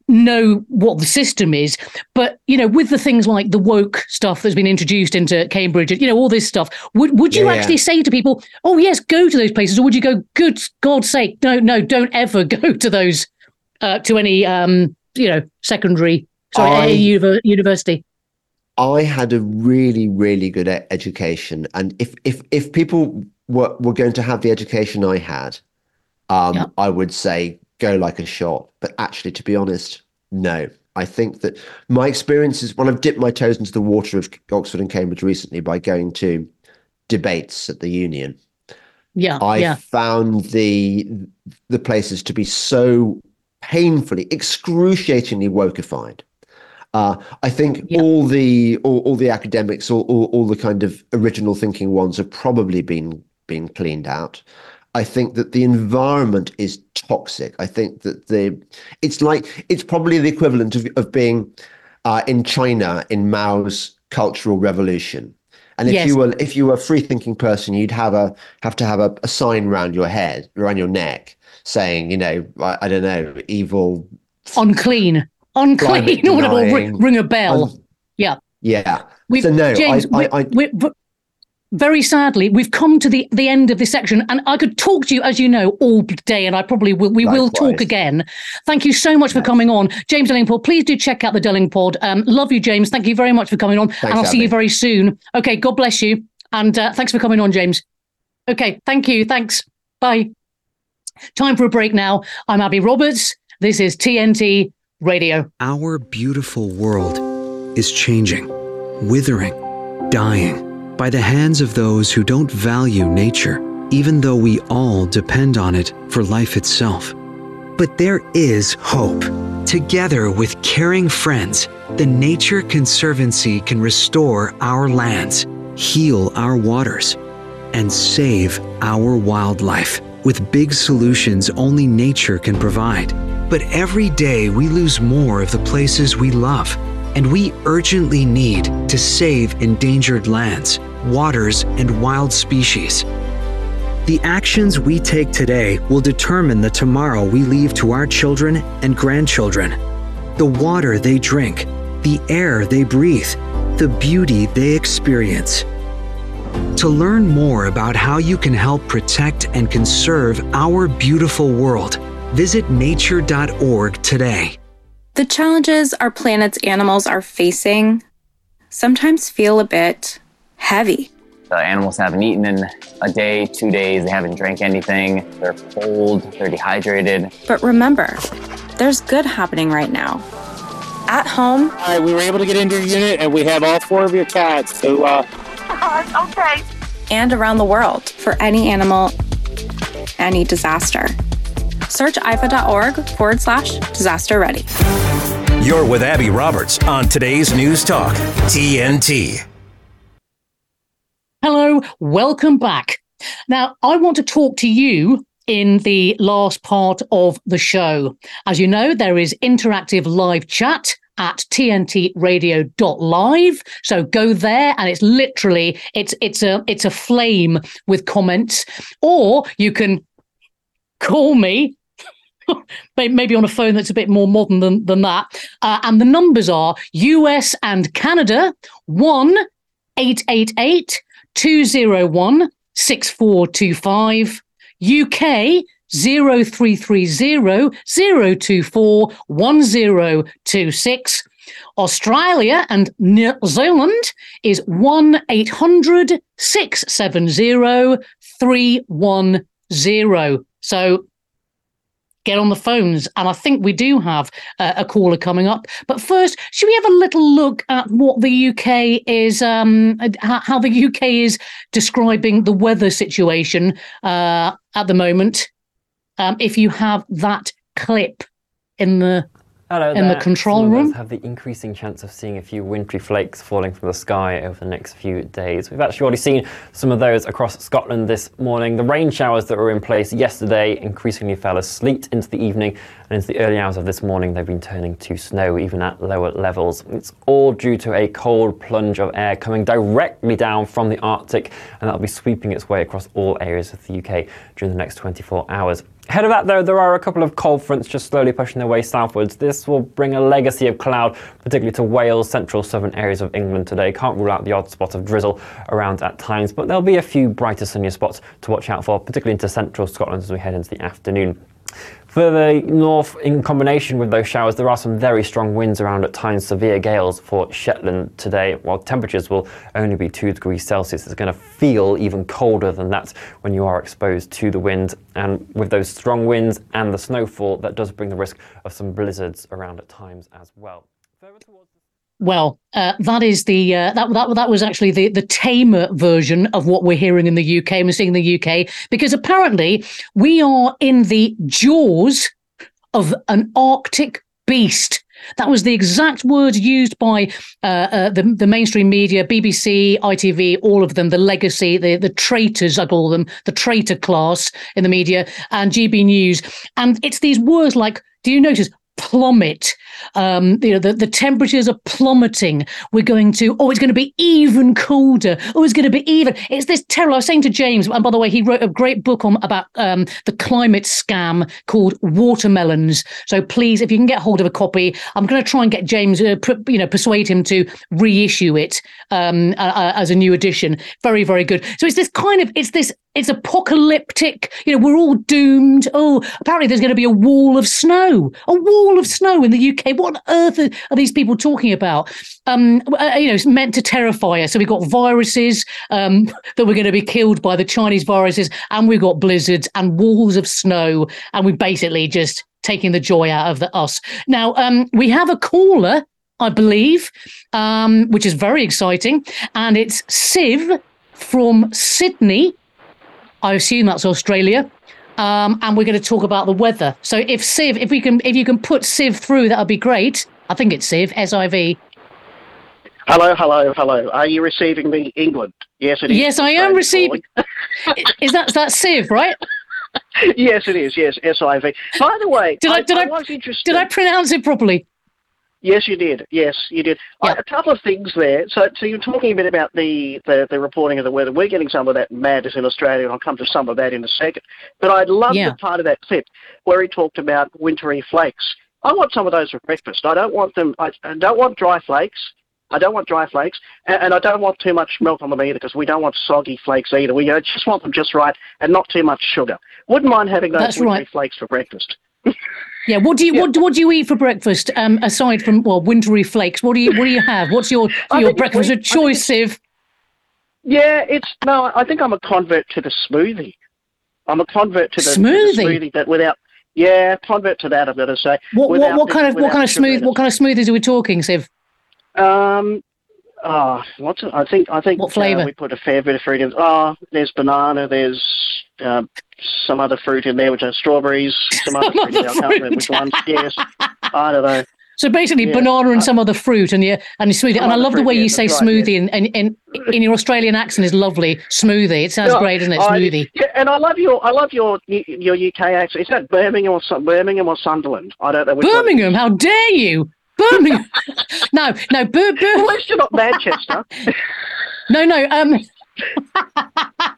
know what the system is. But you know, with the things like the woke stuff that's been introduced into Cambridge, and you know, all this stuff, would would you Yeah, yeah. actually say to people, "Oh yes, go to those places," or would you go, "Good God's sake, no, no, don't ever go to those uh, to any um, you know secondary sorry I- university." I had a really, really good education, and if if if people were were going to have the education I had, um, Yeah. I would say go like a shot. But actually, to be honest, no. I think that my experiences when I've dipped my toes into the water of Oxford and Cambridge recently by going to debates at the Union, Yeah, I yeah, found the the places to be so painfully, excruciatingly wokeified. Uh, I think all the all, all the academics, all, all all the kind of original thinking ones have probably been been cleaned out. I think that the environment is toxic. I think that the it's like it's probably the equivalent of of being uh, in China in Mao's Cultural Revolution. And if Yes. you were if you were a free thinking person, you'd have a have to have a, a sign around your head, around your neck, saying, you know, I, I don't know, evil. unclean, unclean, or whatever, or ring, ring a bell. yeah. Yeah. We've, So no, James, I- I- I- we, we- very sadly, we've come to the, the end of this section, and I could talk to you, as you know, all day, and I probably will. We will talk again. Thank you so much for coming on, James Delingpod. Please do check out the Delingpod. Um, love you, James. Thank you very much for coming on, and I'll see you very soon. Okay, God bless you, and uh, thanks for coming on, James. Okay, thank you. Thanks. Bye. Time for a break now. I'm Abi Roberts. This is TNT Radio. Our beautiful world is changing, withering, dying by the hands of those who don't value nature, even though we all depend on it for life itself. But there is hope. Together with caring friends, the Nature Conservancy can restore our lands, heal our waters, and save our wildlife with big solutions only nature can provide. But every day we lose more of the places we love, and we urgently need to save endangered lands, waters, and wild species. The actions we take today will determine the tomorrow we leave to our children and grandchildren. The water they drink, the air they breathe, the beauty they experience. To learn more about how you can help protect and conserve our beautiful world, visit nature.org today. The challenges our planet's animals are facing sometimes feel a bit heavy. The animals haven't eaten in a day, two days, they haven't drank anything, they're cold, they're dehydrated. But remember, there's good happening right now. At home. All right, we were able to get into your unit and we have all four of your cats. So, uh. okay. And around the world for any animal, any disaster. Search ifaw.org forward slash disaster ready. You're with Abi Roberts on today's News Talk, TNT. Hello, welcome back. Now, I want to talk to you in the last part of the show. As you know, there is interactive live chat at tntradio.live so go there and it's literally it's it's a it's a flame with comments or you can call me maybe on a phone that's a bit more modern than, than that. Uh, and the numbers are US and Canada 1 888 201 6425, UK 0330 024 1026. Australia and New Zealand is 1 800 670 310. So get on the phones. And I think we do have uh, a caller coming up. But first, should we have a little look at what the UK is, um, how the UK is describing the weather situation uh, at the moment? Um, if you have that clip in the Hello in there. the control Some room. Have the increasing chance of seeing a few wintry flakes falling from the sky over the next few days. We've actually already seen some of those across Scotland this morning. The rain showers that were in place yesterday increasingly fell as sleet into the evening, and into the early hours of this morning, they've been turning to snow even at lower levels. It's all due to a cold plunge of air coming directly down from the Arctic, and that'll be sweeping its way across all areas of the UK during the next 24 hours. Ahead of that, though, there are a couple of cold fronts just slowly pushing their way southwards. This will bring a legacy of cloud, particularly to Wales, central southern areas of England today. Can't rule out the odd spot of drizzle around at times, but there'll be a few brighter, sunnier spots to watch out for, particularly into central Scotland as we head into the afternoon. Further north, in combination with those showers, there are some very strong winds around at times, severe gales for Shetland today, while temperatures will only be 2 degrees Celsius. It's going to feel even colder than that when you are exposed to the wind. And with those strong winds and the snowfall, that does bring the risk of some blizzards around at times as well. Well, uh, that is the uh, that that that was actually the the tamer version of what we're hearing in the UK. We're seeing in the UK because apparently we are in the jaws of an Arctic beast. That was the exact word used by uh, uh, the the mainstream media, BBC, ITV, all of them. The legacy, the the traitors, I call them, the traitor class in the media, and GB News. And it's these words like, do you notice? Plummet. Um, you know, the, the temperatures are plummeting. We're going to, oh, it's going to be even colder. Oh, it's going to be even. It's this terrible. I was saying to James, and by the way, he wrote a great book on about um, the climate scam called Watermelons. So please, if you can get hold of a copy, I'm going to try and get James, uh, pr- you know, persuade him to reissue it um, uh, as a new edition. Very, very good. So it's this kind of, it's this it's apocalyptic. You know, we're all doomed. Oh, apparently there's going to be a wall of snow, a wall of snow in the UK. What on earth are, these people talking about? Um, uh, you know, it's meant to terrify us. So we've got viruses um, that we're going to be killed by the Chinese viruses, and we've got blizzards and walls of snow, and we're basically just taking the joy out of the, us. Now, um, we have a caller, I believe, um, which is very exciting, and it's Siv from Sydney. I assume that's Australia. Um, and we're going to talk about the weather. So if Siv, if we can, if you can put Siv through, that would be great. I think it's Siv, S I V. Hello, hello, hello. Are you receiving me, England? Yes, it is. Yes, I am receiving. is that that Siv, right? yes, it is. Yes, S I V. By the way, did I, I did I, I was interested. did I pronounce it properly? Yes, you did. Yes, you did. Yeah. A couple of things there. So, so you're talking a bit about the, the, the reporting of the weather. We're getting some of that madness in Australia, and I'll come to some of that in a second. But I loved Yeah. the part of that clip where he talked about wintry flakes. I want some of those for breakfast. I don't want them. I, I don't want dry flakes. I don't want dry flakes, and, and I don't want too much milk on them either because we don't want soggy flakes either. We just want them just right and not too much sugar. Wouldn't mind having those That's wintry right. flakes for breakfast. Yeah, what do you what, what do you eat for breakfast? Um, aside from well, wintry flakes, what do you what do you have? What's your your breakfast of choice, Siv? Yeah, it's no. I think I'm a convert to the smoothie. I'm a convert to the to the Smoothie? smoothie, but without. Yeah, convert to that. I've got to say. What what, what kind of what kind of smooth what kind of smoothies are we talking, Siv? Um, oh, what's it? I think I think What flavour? Uh, we put a fair bit of fruit in. Oh, there's banana. There's uh, some other fruit in there, which are strawberries. Some other fruit. in there. I can't remember which ones. Yes, I don't know. So basically, Yeah. banana and some other fruit, and you and you smoothie. Some And I love the way yeah, you say right, smoothie, and, and, and in your Australian accent is lovely. Smoothie. It sounds No, great, doesn't it? I- Smoothie. yeah, and I love your I love your your UK accent. Is that Birmingham or Birmingham or Sunderland? I don't know. Which one. Birmingham. How dare you? Birmingham. no, no, Bir- Bir- At least you're not Manchester. No, no. Um,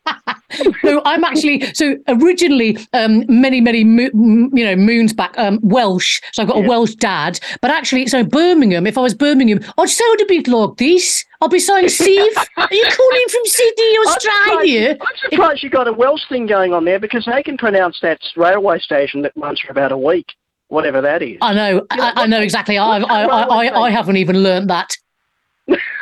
no, I'm actually so originally um, many, many mo- m- you know moons back um, Welsh. So I've got a Welsh dad, but actually, so Birmingham. If I was Birmingham, I'd sound a bit like this. I'll be saying, Steve, are you calling from Sydney, I'm Australia? surprised, I'm surprised you got a Welsh thing going on there because they can pronounce that railway station that runs for about a week, whatever that is. I know, I, I know exactly. I, I, I, I, I haven't even learnt that.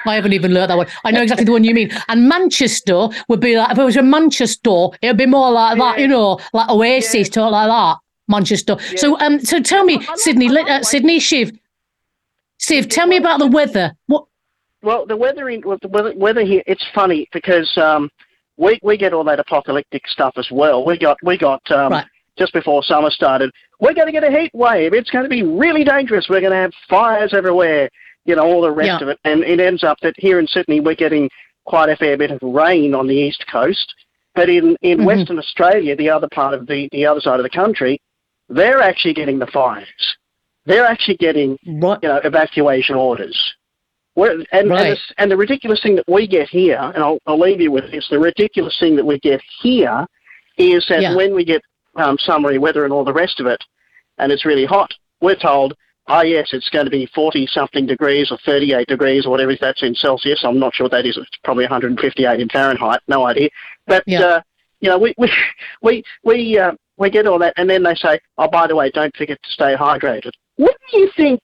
I haven't even learnt that one. I know exactly the one you mean. And Manchester would be like if it was a Manchester, it would be more like that, you know, like Oasis, talk like that. Manchester. So, um, so tell me, Sydney, let- uh, Sydney, Shiv, Siv, tell me about the weather. What? Well, the weather in well, the weather, weather here it's funny because um, we we get all that apocalyptic stuff as well. We got we got um, Right. just before summer started. We're going to get a heat wave. It's going to be really dangerous. We're going to have fires everywhere. You know all the rest Yeah. of it, and it ends up that here in Sydney we're getting quite a fair bit of rain on the east coast. But in, in Mhm. Western Australia, the other part of the, the other side of the country, they're actually getting the fires. They're actually getting Right. you know evacuation orders. We're, and, Right. and, the, and the ridiculous thing that we get here, and I'll, I'll leave you with this, the ridiculous thing that we get here is that Yeah. when we get um, summery weather and all the rest of it, and it's really hot, we're told, oh yes, it's going to be 40 something degrees or 38 degrees or whatever that's in Celsius. I'm not sure what that is. It's probably 158 in Fahrenheit. No idea. But, Yeah. uh, you know, we, we, we, we, uh, we get all that, and then they say, oh, by the way, don't forget to stay hydrated. Wouldn't you think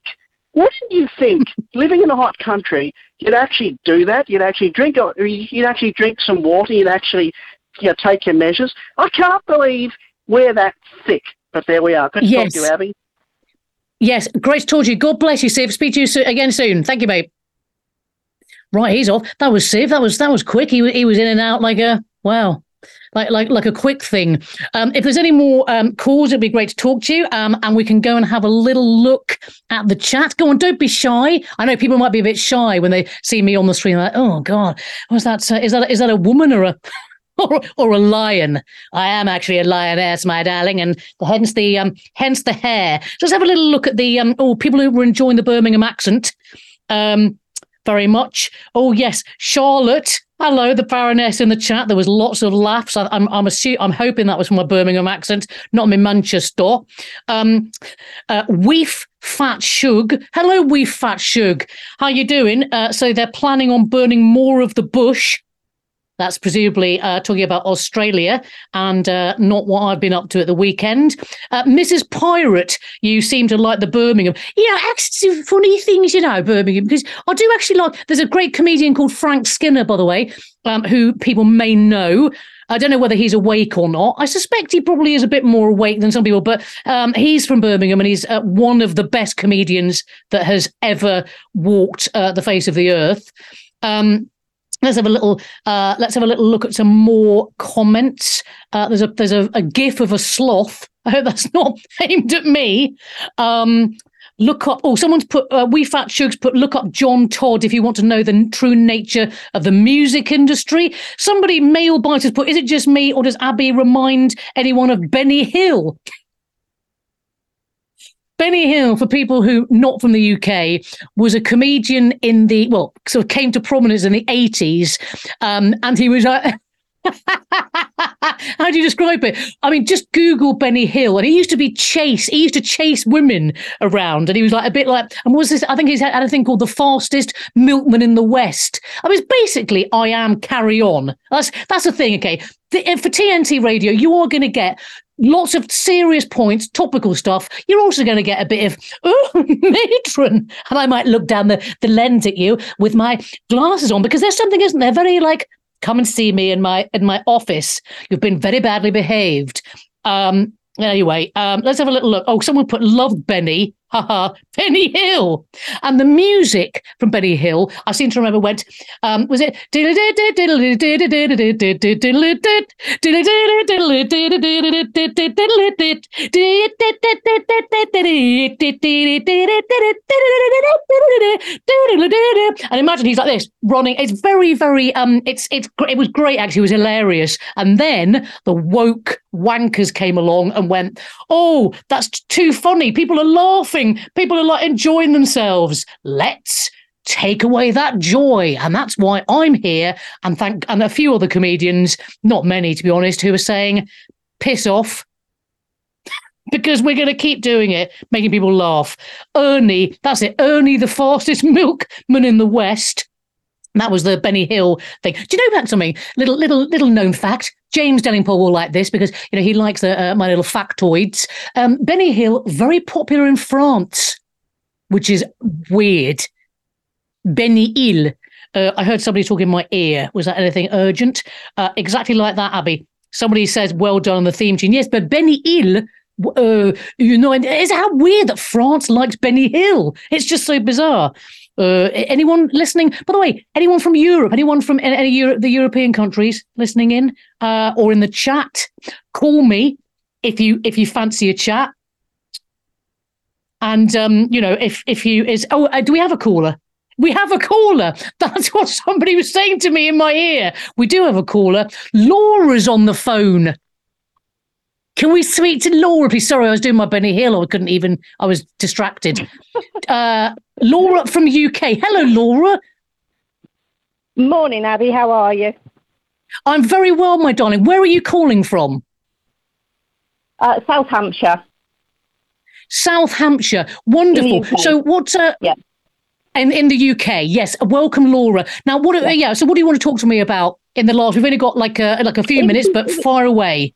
wouldn't you think living in a hot country you'd actually do that you'd actually drink you'd actually drink some water you'd actually you know, take your measures i can't believe we're that thick but there we are good to talk Yes. to you Abi Yes, great to talk to you. God bless you, Siv. Speak to you so- again soon. Thank you, babe. Right, he's off. That was Siv. That was that was quick. He wa- he was in and out like a wow, like like like a quick thing. Um, if there's any more um, calls, it'd be great to talk to you. Um, and we can go and have a little look at the chat. Go on, don't be shy. I know people might be a bit shy when they see me on the screen. Like, oh God, was that? Uh, is that is that a woman or a or, or a lion. I am actually a lioness, my darling, and hence the um, hence the hair. Let's have a little look at the um, oh people who were enjoying the Birmingham accent. Um, very much. Oh yes, Charlotte. Hello, the Baroness in the chat. There was lots of laughs. I, I'm I'm assu- I'm hoping that was from my Birmingham accent, not my Manchester. Um, uh, Weef Fat Shug. Hello, Weef Fat Shug. How you doing? Uh, so they're planning on burning more of the bush. That's presumably uh, talking about Australia and uh, not what I've been up to at the weekend. Uh, Mrs. Pirate, you seem to like the Birmingham. Know, accents funny things, you know, Birmingham, because I do actually like. There's a great comedian called Frank Skinner, by the way, um, who people may know. I don't know whether he's awake or not. I suspect he probably is a bit more awake than some people, but um, he's from Birmingham and he's uh, one of the best comedians that has ever walked uh, the face of the earth. Um, let's have a little uh, let's have a little look at some more comments. Uh, there's a there's a, a gif of a sloth. I hope that's not aimed at me. Um, look up. Oh, someone's put. Uh, we fat shugs put. Look up John Todd if you want to know the true nature of the music industry. Somebody male biters put. Is it just me or does Abi remind anyone of Benny Hill? Benny Hill, for people who not from the UK, was a comedian in the well, sort of came to prominence in the eighties, um, and he was. Uh, How do you describe it? I mean, just Google Benny Hill, and he used to be chase. He used to chase women around, and he was like a bit like. And was this? I think he's had a thing called the fastest milkman in the West. I mean, basically, I am carry on. That's that's the thing. Okay, the, for TNT Radio, you are going to get lots of serious points, topical stuff. You're also going to get a bit of, oh, matron. And I might look down the, the lens at you with my glasses on because there's something, isn't there? Very like come and see me in my in my office. You've been very badly behaved. Um, anyway, um, let's have a little look. Oh, someone put love Benny. Haha, Benny Hill. And the music from Benny Hill, I seem to remember went, um, was it? And imagine he's like this, running. It's very, very, um, it's, it's, it was great actually. It was hilarious. And then the woke wankers came along and went, oh, that's too funny. People are laughing laughing. People are like enjoying themselves. Let's take away that joy. And that's why I'm here. And thank and a few other comedians, not many to be honest, who are saying, piss off. because we're going to keep doing it, making people laugh. Ernie, that's it. Ernie, the fastest milkman in the West. That was the Benny Hill thing. Do you know about something? Little, little, little known fact. James Delingpole will like this because you know he likes the, uh, my little factoids. Um, Benny Hill very popular in France, which is weird. Benny Hill. Uh, I heard somebody talking in my ear. Was that anything urgent? Uh, exactly like that, Abi. Somebody says, "Well done on the theme tune." Yes, but Benny Hill. Uh, you know, and it's how weird that France likes Benny Hill. It's just so bizarre. Uh, anyone listening? By the way, anyone from Europe? Anyone from any Europe, the European countries listening in uh, or in the chat? Call me if you if you fancy a chat. And um, you know, if if you is oh, uh, do we have a caller? We have a caller. That's what somebody was saying to me in my ear. We do have a caller. Laura's on the phone. Can we speak to Laura, please? Sorry, I was doing my Benny Hill. I couldn't even, I was distracted. Uh, Laura from UK. Hello, Laura. Morning, Abi. How are you? I'm very well, my darling. Where are you calling from? Uh, South Hampshire. South Hampshire. Wonderful. So, what's uh, yeah. in in the UK? Yes. Welcome, Laura. Now, what? Yeah. yeah. So, what do you want to talk to me about in the last? We've only got like a like a few minutes, but far away.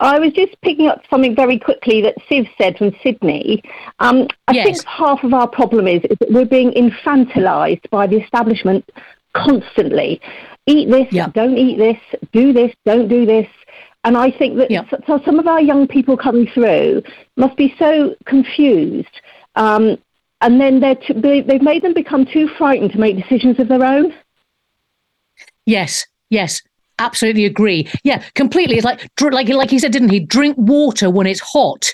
I was just picking up something very quickly that Siv said from Sydney. Um, I yes. think half of our problem is, is that we're being infantilized by the establishment constantly. Eat this, don't eat this, do this, don't do this. And I think that so some of our young people coming through must be so confused. Um, and then they're too, they, they've made them become too frightened to make decisions of their own. Yes, yes. Absolutely agree. Yeah, completely. It's like like like he said, didn't he? Drink water when it's hot,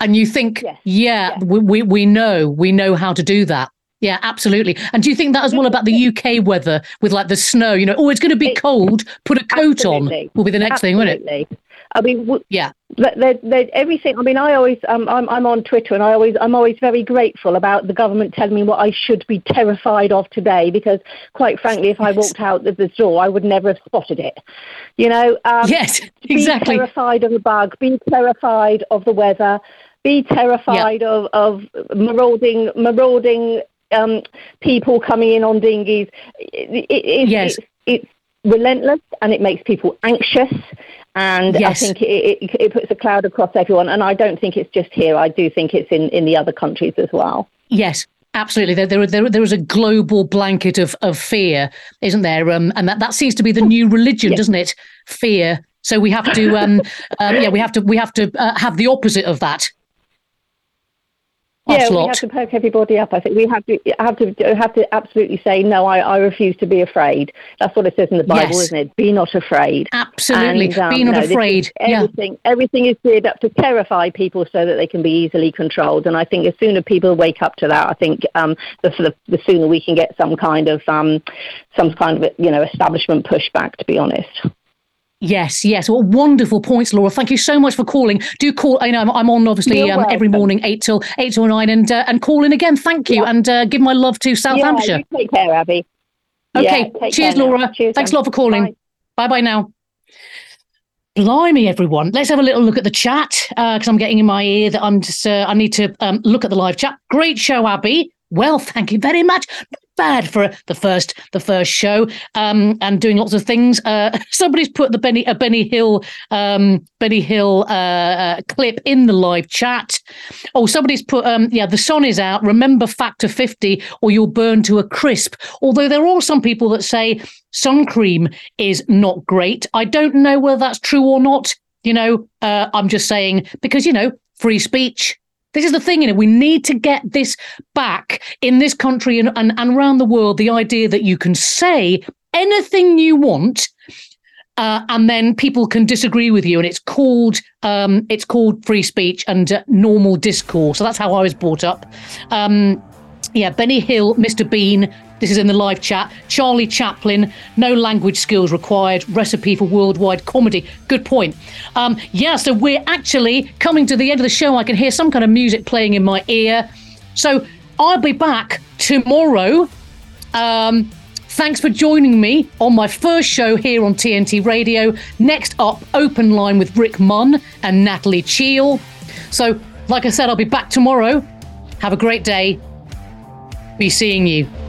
and you think, yes. yeah, yes. We, we we know we know how to do that. Yeah, absolutely. And do you think that as well about the UK weather with like the snow? You know, oh, it's going to be cold. Put a coat absolutely. on. Will be the next absolutely. thing, won't it? I mean, w- yeah, they're, they're, everything. I mean, I always, um, I'm, I'm on Twitter, and I always, I'm always very grateful about the government telling me what I should be terrified of today, because quite frankly, if I walked out of the door, I would never have spotted it. You know, um, yes, exactly. Be terrified of a bug. Be terrified of the weather. Be terrified yep. of, of marauding, marauding um, people coming in on dinghies. It, it, yes. It's, it's relentless and it makes people anxious and yes. I think it, it, it, puts a cloud across everyone. And I don't think it's just here. I do think it's in, in the other countries as well. Yes, absolutely. There, there, there, there is a global blanket of, of fear, isn't there? Um, and that, that seems to be the new religion, yes. doesn't it? Fear. So we have to, um, um, yeah, we have to, we have to uh, have the opposite of that. Yeah, we have to poke everybody up. I think we have to have to have to absolutely say no. I, I refuse to be afraid. That's what it says in the Bible, yes. isn't it? Be not afraid. Absolutely, and, um, be not no, afraid. everything, yeah. everything is geared up to terrify people so that they can be easily controlled. And I think as sooner people wake up to that, I think um, the, the, the sooner we can get some kind of um, some kind of you know establishment pushback. To be honest. Yes, yes. Well, wonderful points, Laura. Thank you so much for calling. Do call. I know I'm, I'm on obviously um, every morning eight till eight till nine, and uh, and call in again. Thank you, yeah. and uh, give my love to South yeah, Hampshire. take care, Abi. Okay. Yeah, Cheers, Laura. Cheers, Thanks a lot for calling. Bye bye now. Blimey, everyone. Let's have a little look at the chat because I'm getting in my ear that I'm just, uh, I need to um, look at the live chat. Great show, Abi. Well, thank you very much. Bad for the first the first show um, and doing lots of things. Uh, somebody's put the Benny uh, Benny Hill um, Benny Hill uh, uh, clip in the live chat. Oh, somebody's put um, yeah, the sun is out. Remember factor fifty, or you'll burn to a crisp. Although there are some people that say sun cream is not great. I don't know whether that's true or not. You know, uh, I'm just saying because you know free speech. This is the thing, you know, we need to get this back in this country and, and, and around the world the idea that you can say anything you want. Uh, and then people can disagree with you, and it's called um, it's called free speech and uh, normal discourse. So that's how I was brought up. Um, yeah, Benny Hill, Mr. Bean. This is in the live chat. Charlie Chaplin, no language skills required. Recipe for worldwide comedy. Good point. Um, yeah, so we're actually coming to the end of the show. I can hear some kind of music playing in my ear. So I'll be back tomorrow. Um, thanks for joining me on my first show here on TNT Radio. Next up, Open Line with Rick Munn and Natalie Cheel. So, like I said, I'll be back tomorrow. Have a great day. Be seeing you.